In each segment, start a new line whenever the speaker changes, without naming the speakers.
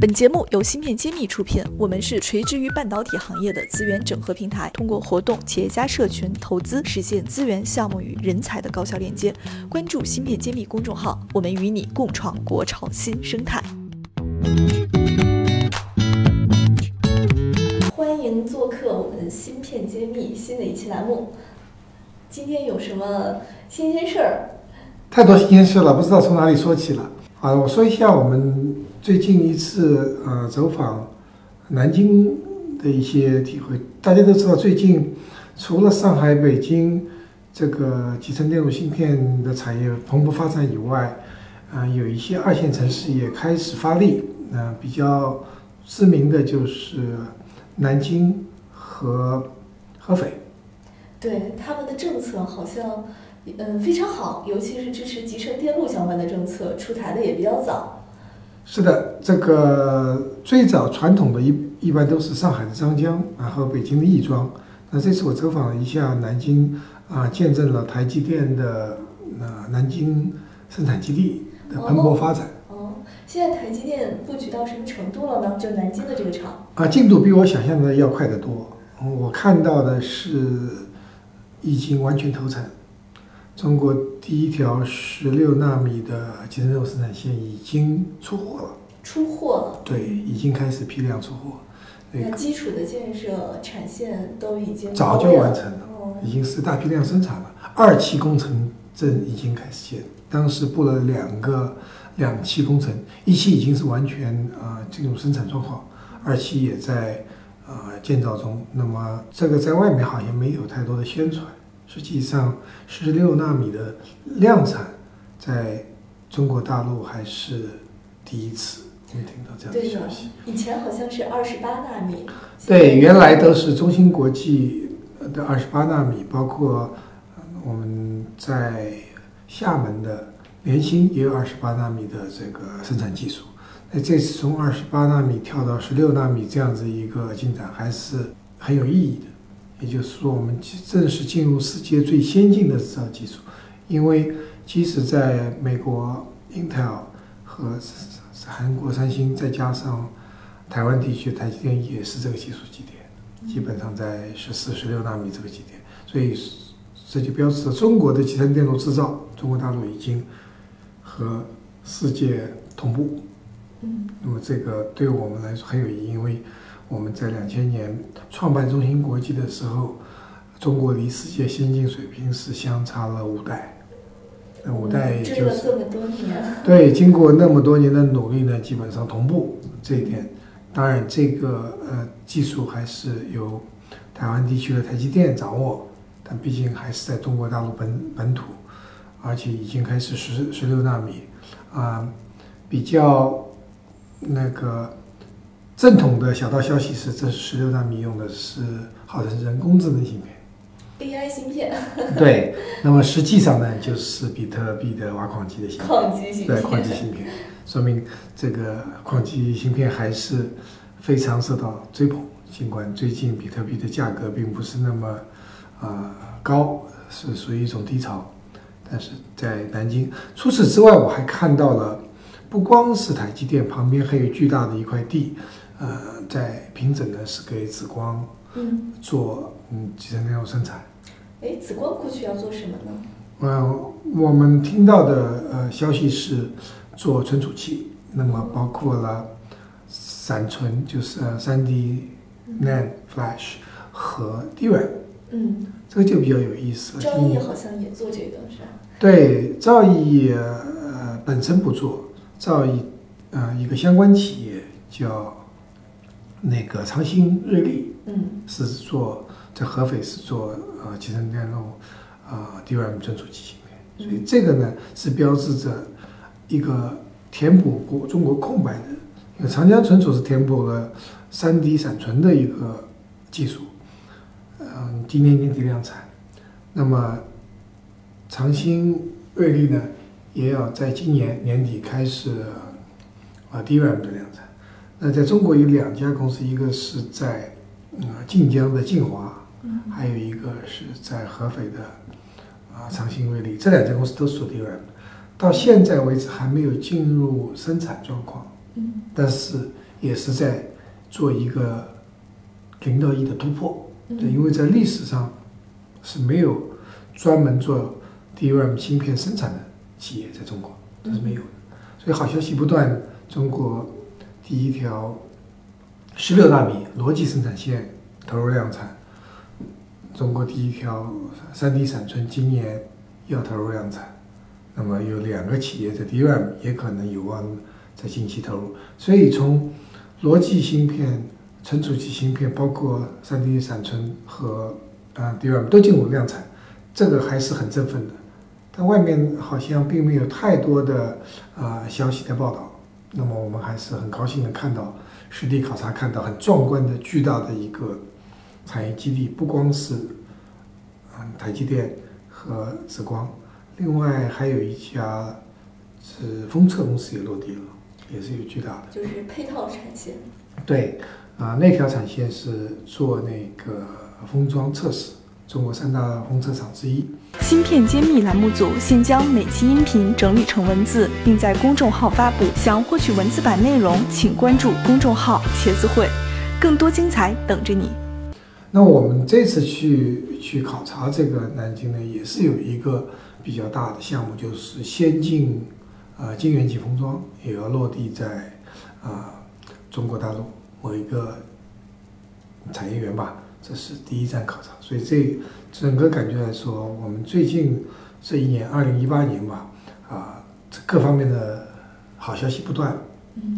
本节目由芯片揭秘出品，我们是垂直于半导体行业的资源整合平台，通过活动、企业家社群、投资，实现资源、项目与人才的高效链接。关注芯片揭秘公众号，我们与你共创国潮新生态。欢迎做客我们芯片揭秘新的一期栏目。今天有什么新鲜事儿？
太多新鲜事了，不知道从哪里说起了。啊，我说一下我们最近一次呃走访南京的一些体会。大家都知道，最近除了上海、北京这个集成电路芯片的产业蓬勃发展以外，啊，有一些二线城市也开始发力。嗯，比较知名的就是南京和合肥。
对他们的政策好像，嗯，非常好，尤其是支持集成电路相关的政策出台的也比较早。
是的，这个最早传统的一一般都是上海的张江，然后北京的亦庄。那这次我走访了一下南京，啊，见证了台积电的呃南京生产基地的蓬勃发展。
哦，现在台积电布局到什么程度了呢？就南京的这个厂。
啊，进度比我想象的要快得多。我看到的是。已经完全投产，中国第一条十六纳米的集成电路生产线已经出货了。
出货了。
对，已经开始批量出货。
那基础的建设、产线都已经
早就完成了，已经是大批量生产了。二期工程正已经开始建，当时布了两个两期工程，一期已经是完全啊进入生产状况，二期也在。呃，建造中，那么这个在外面好像没有太多的宣传。实际上，十六纳米的量产在中国大陆还是第一次，我们听到这样的消息。
以前好像是二十八纳米。
对，原来都是中芯国际的二十八纳米，包括我们在厦门的联芯也有二十八纳米的这个生产技术。那这次从二十八纳米跳到十六纳米这样子一个进展还是很有意义的，也就是说，我们正式进入世界最先进的制造技术。因为即使在美国 Intel 和韩国三星，再加上台湾地区台积电也是这个技术基点，基本上在十四、十六纳米这个基点，所以这就标志着中国的集成电路制造，中国大陆已经和世界同步。
嗯，
那么这个对我们来说很有意义，因为我们在两千年创办中芯国际的时候，中国离世界先进水平是相差了五代，那五代也就是
这么多年，
对，经过那么多年的努力呢，基本上同步这一点。当然，这个呃技术还是由台湾地区的台积电掌握，但毕竟还是在中国大陆本本土，而且已经开始十十六纳米，啊，比较。那个正统的小道消息是，这十六纳米用的是号称人工智能芯
片，AI 芯片。
对，那么实际上呢，就是比特币的挖矿机的芯片。
矿机芯片。
对，矿机芯片，说明这个矿机芯片还是非常受到追捧。尽管最近比特币的价格并不是那么啊高，是属于一种低潮，但是在南京。除此之外，我还看到了。不光是台积电旁边还有巨大的一块地，呃，在平整的是给紫光，
嗯，
做嗯集成电路生产。
哎，紫光过去要做什么呢？
呃，我们听到的呃消息是做存储器，那么包括了闪存，就是三 D NAND Flash 和 DRAM。
嗯，
这个就比较有意思了。
兆易好像也做这个，是吧？
对，兆易呃本身不做。造一，呃，一个相关企业叫那个长兴瑞丽，
嗯，
是做在合肥是做呃集成电路啊 DRAM 存储机芯片，所以这个呢是标志着一个填补国中国空白的，因为长江存储是填补了三 D 闪存的一个技术，嗯，今年年底量产，那么长兴瑞丽呢？也要在今年年底开始啊 DRAM 的量产。那在中国有两家公司，一个是在呃晋江的晋华，还有一个是在合肥的啊长兴瑞丽。这两家公司都是做 DRAM，到现在为止还没有进入生产状况，但是也是在做一个零到一的突破。
嗯
对，因为在历史上是没有专门做 DRAM 芯片生产的企业在中国，这是没有的。所以好消息不断，中国第一条十六纳米逻辑生产线投入量产，中国第一条三 D 闪存今年要投入。量产，那么有两个企业在 DRAM 也可能有望在近期投入，所以从逻辑芯片、存储器芯片，包括三 D 闪存和啊 DRAM 都进入量产，这个还是很振奋的。但外面好像并没有太多的啊、消息的报道，那么我们还是很高兴的看到实地考察，看到很壮观的巨大的一个产业基地，不光是嗯台积电和紫光，另外还有一家是封测公司也落地了，也是有巨大的。
就是配套产线。
对，啊、那条产线是做那个封装测试，中国三大封测厂之一。
芯片揭秘栏目组现将每期音频整理成文字，并在公众号发布。想获取文字版内容，请关注公众号“茄子会”，更多精彩等着你。
那我们这次去去考察这个南京呢，也是有一个比较大的项目，就是先进呃晶圆级封装也要落地在啊、中国大陆某一个产业园吧，这是第一站考察。所以这整个感觉来说，我们最近这一年，二零一八年吧，啊、这各方面的好消息不断，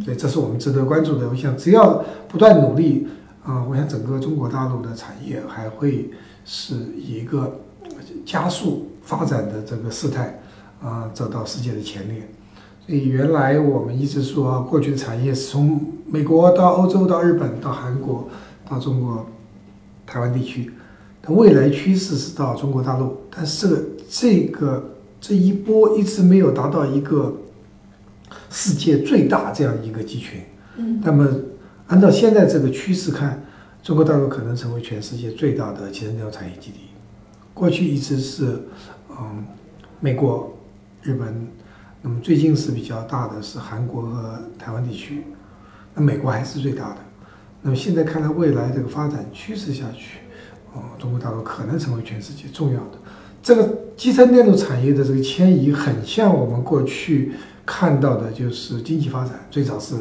所以这是我们值得关注的。我想，只要不断努力，啊、我想整个中国大陆的产业还会是一个加速发展的这个事态，啊、走到世界的前列。所以原来我们一直说，过去的产业是从美国到欧洲到日本到韩国到中国台湾地区，它未来趋势是到中国大陆，但是这个这一波一直没有达到一个世界最大这样一个集群。
嗯
那么按照现在这个趋势看，中国大陆可能成为全世界最大的集成电路产业基地。过去一直是，嗯，美国、日本，那么最近是比较大的是韩国和台湾地区，那美国还是最大的。那么现在看来，未来这个发展趋势下去，哦，中国大陆可能成为全世界重要的。这个集成电路产业的这个迁移，很像我们过去看到的，就是经济发展，最早是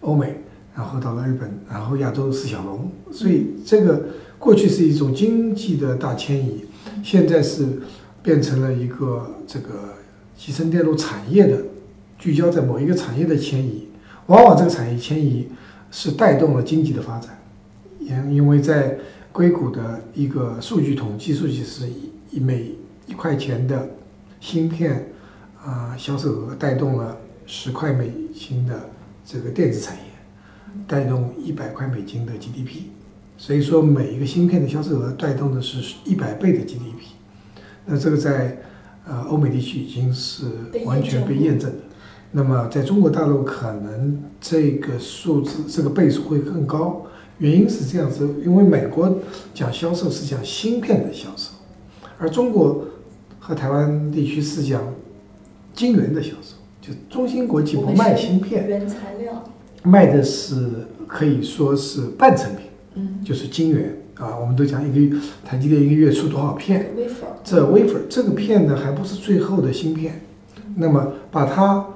欧美，然后到了日本，然后亚洲是小龙，所以这个过去是一种经济的大迁移，现在是变成了一个这个集成电路产业的聚焦在某一个产业的迁移，往往这个产业迁移是带动了经济的发展，因因为在硅谷的一个数据统计数据是以以每一块钱的芯片啊、销售额带动了十块美金的这个电子产业，带动一百块美金的 GDP，所以说每一个芯片的销售额带动的是一百倍的 GDP，那这个在呃欧美地区已经是完全被验证的。那么在中国大陆可能这个数字这个倍数会更高，原因是这样子，因为美国讲销售是讲芯片的销售，而中国和台湾地区是讲晶圆的销售，就中芯国际不卖芯片，
原材料。
卖的是可以说是半成品，
嗯，
就是晶圆啊，我们都讲一个台积电一个月出多少片，这 wafer 这个片呢还不是最后的芯片，那么把它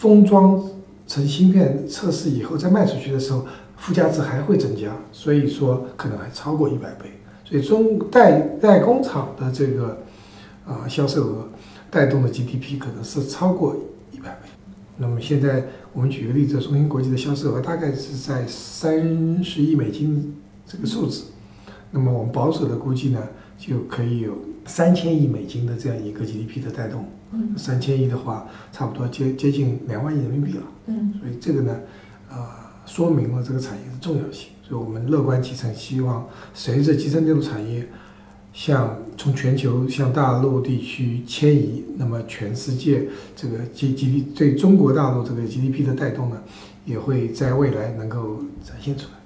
封装成芯片测试以后再卖出去的时候，附加值还会增加，所以说可能还超过一百倍。所以中代代工厂的这个啊、销售额带动的 GDP 可能是超过一百倍。那么现在我们举个例子，中芯国际的销售额大概是在三十亿美金这个数字，那么我们保守的估计呢，就可以有三千亿美金的这样一个 GDP 的带动。
嗯
三千亿的话，差不多接接近两万亿人民币了。
嗯
所以这个呢，呃，说明了这个产业的重要性。所以我们乐观其成，希望随着集成电路产业向从全球向大陆地区迁移，那么全世界这个 G G D 对中国大陆这个 GDP 的带动呢，也会在未来能够展现出来。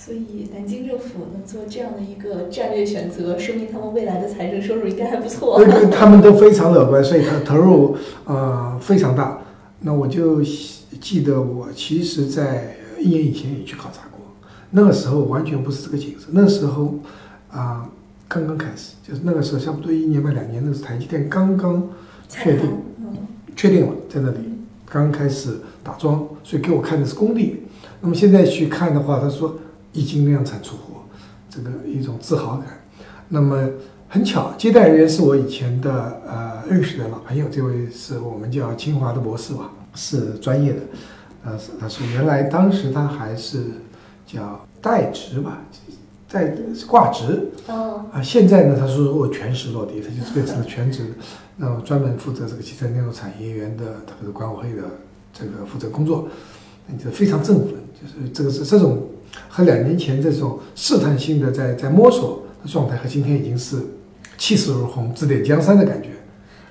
所以南京政府能做这样的一个战略选择，说明他们未来的财政收入应该还不错。
对对他们都非常乐观，所以他投入呃非常大。那我就记得我其实，在一年以前也去考察过，那个时候完全不是这个景色。那时候啊、刚刚开始，就是那个时候差不多一年半两年，那是台积电刚刚确定确定了在那里，刚开始打桩，所以给我看的是工地。那么现在去看的话，他说已经量产出货，这个一种自豪感。那么很巧，接待人员是我以前的呃认识的老朋友，这位是我们叫清华的博士吧，是专业的。呃，是他说原来当时他还是叫代职吧，在挂职，
哦，
啊，现在呢，他说我全时落地，他就变成了全职，那么专门负责这个汽车电路产业园的特别管委会的这个负责工作，那就非常振奋，就是这个是这种和两年前这种试探性的在在摸索的状态，和今天已经是气势如虹、指点江山的感觉。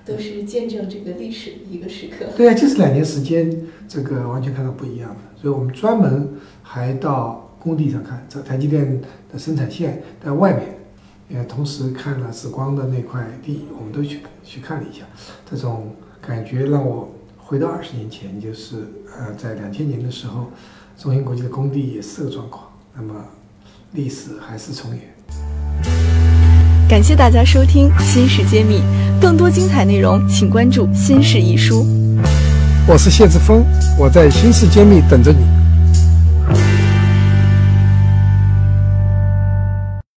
都是见证这个历史的一个时刻。
对啊，就是两年时间，这个完全看到不一样的。所以我们专门还到工地上看，这台积电的生产线在外面，也同时看了紫光的那块地，我们都去去看了一下。这种感觉让我回到二十年前，就是呃，在两千年的时候，中芯国际的工地也是这个状况。那么历史还是重演。
感谢大家收听《新事揭秘》，更多精彩内容请关注《新事一书》。
我是谢志峰，我在新事揭秘等着你。